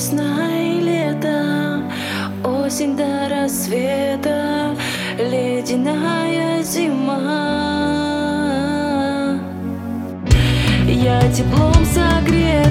весна и лето, осень до рассвета, ледяная зима. Я теплом согрета,